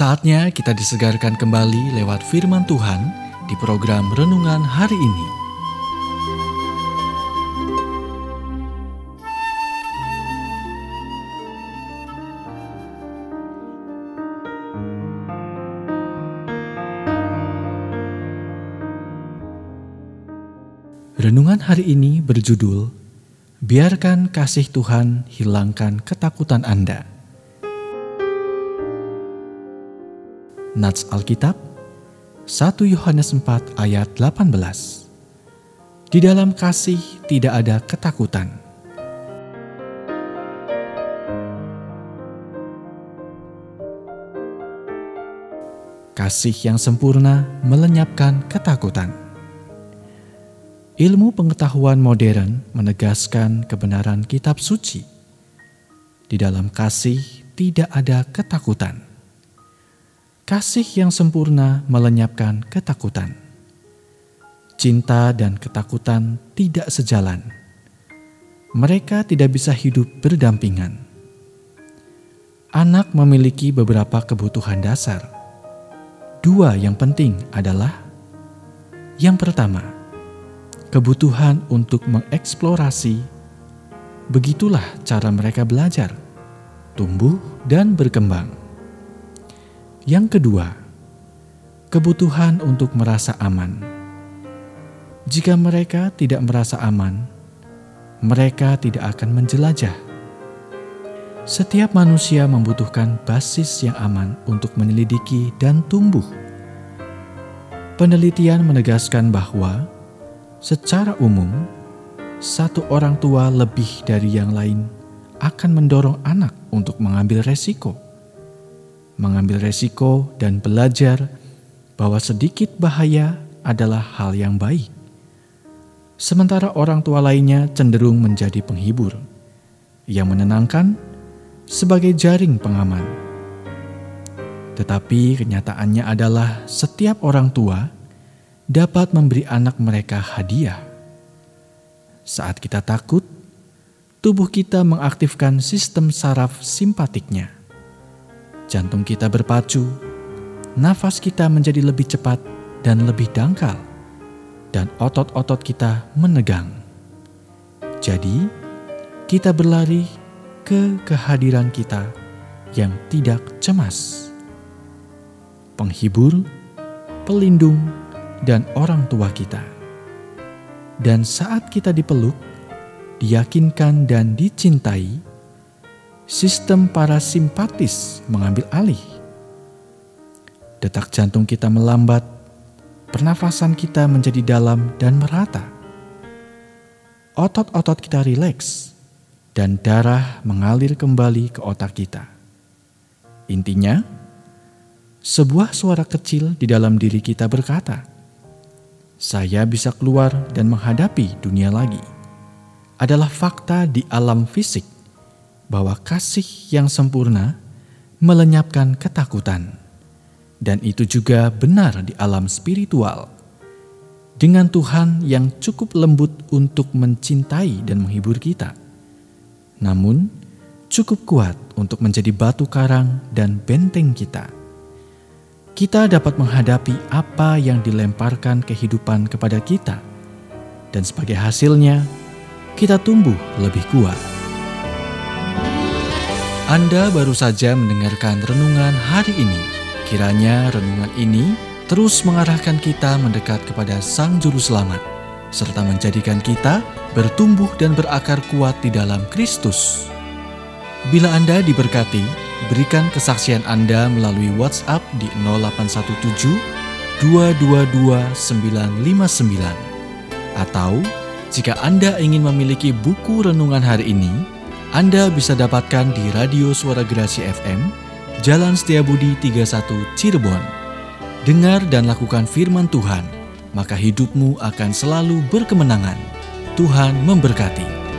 Saatnya kita disegarkan kembali lewat firman Tuhan di program renungan hari ini. Renungan hari ini berjudul Biarkan kasih Tuhan hilangkan ketakutan Anda. Nats Alkitab 1 Yohanes 4 ayat 18 Di dalam kasih tidak ada ketakutan. Kasih yang sempurna melenyapkan ketakutan. Ilmu pengetahuan modern menegaskan kebenaran kitab suci. Di dalam kasih tidak ada ketakutan. Kasih yang sempurna melenyapkan ketakutan. Cinta dan ketakutan tidak sejalan. Mereka tidak bisa hidup berdampingan. Anak memiliki beberapa kebutuhan dasar. Dua yang penting adalah: yang pertama, kebutuhan untuk mengeksplorasi. Begitulah cara mereka belajar, tumbuh, dan berkembang. Yang kedua, kebutuhan untuk merasa aman. Jika mereka tidak merasa aman, mereka tidak akan menjelajah. Setiap manusia membutuhkan basis yang aman untuk menyelidiki dan tumbuh. Penelitian menegaskan bahwa Secara umum, satu orang tua lebih dari yang lain akan mendorong anak untuk mengambil resiko. Mengambil resiko dan belajar bahwa sedikit bahaya adalah hal yang baik. Sementara orang tua lainnya cenderung menjadi penghibur, yang menenangkan sebagai jaring pengaman. Tetapi kenyataannya adalah setiap orang tua dapat memberi anak mereka hadiah. Saat kita takut, tubuh kita mengaktifkan sistem saraf simpatiknya. Jantung kita berpacu, nafas kita menjadi lebih cepat dan lebih dangkal, dan otot-otot kita menegang. Jadi, kita berlari ke kehadiran kita yang tidak cemas. Penghibur, pelindung, dan orang tua kita. Dan saat kita dipeluk, diyakinkan dan dicintai, sistem parasimpatis mengambil alih. Detak jantung kita melambat, pernafasan kita menjadi dalam dan merata. Otot-otot kita rileks, dan darah mengalir kembali ke otak kita. Intinya, sebuah suara kecil di dalam diri kita berkata, saya bisa keluar dan menghadapi dunia lagi. Adalah fakta di alam fisik bahwa kasih yang sempurna melenyapkan ketakutan, dan itu juga benar di alam spiritual. Dengan Tuhan yang cukup lembut untuk mencintai dan menghibur kita, namun cukup kuat untuk menjadi batu karang dan benteng kita kita dapat menghadapi apa yang dilemparkan kehidupan kepada kita, dan sebagai hasilnya, kita tumbuh lebih kuat. Anda baru saja mendengarkan renungan hari ini. Kiranya renungan ini terus mengarahkan kita mendekat kepada Sang Juru Selamat, serta menjadikan kita bertumbuh dan berakar kuat di dalam Kristus. Bila Anda diberkati, Berikan kesaksian Anda melalui WhatsApp di 0817 222 959 atau jika Anda ingin memiliki buku renungan hari ini, Anda bisa dapatkan di Radio Suara Gerasi FM, Jalan Setiabudi 31 Cirebon. Dengar dan lakukan firman Tuhan, maka hidupmu akan selalu berkemenangan. Tuhan memberkati.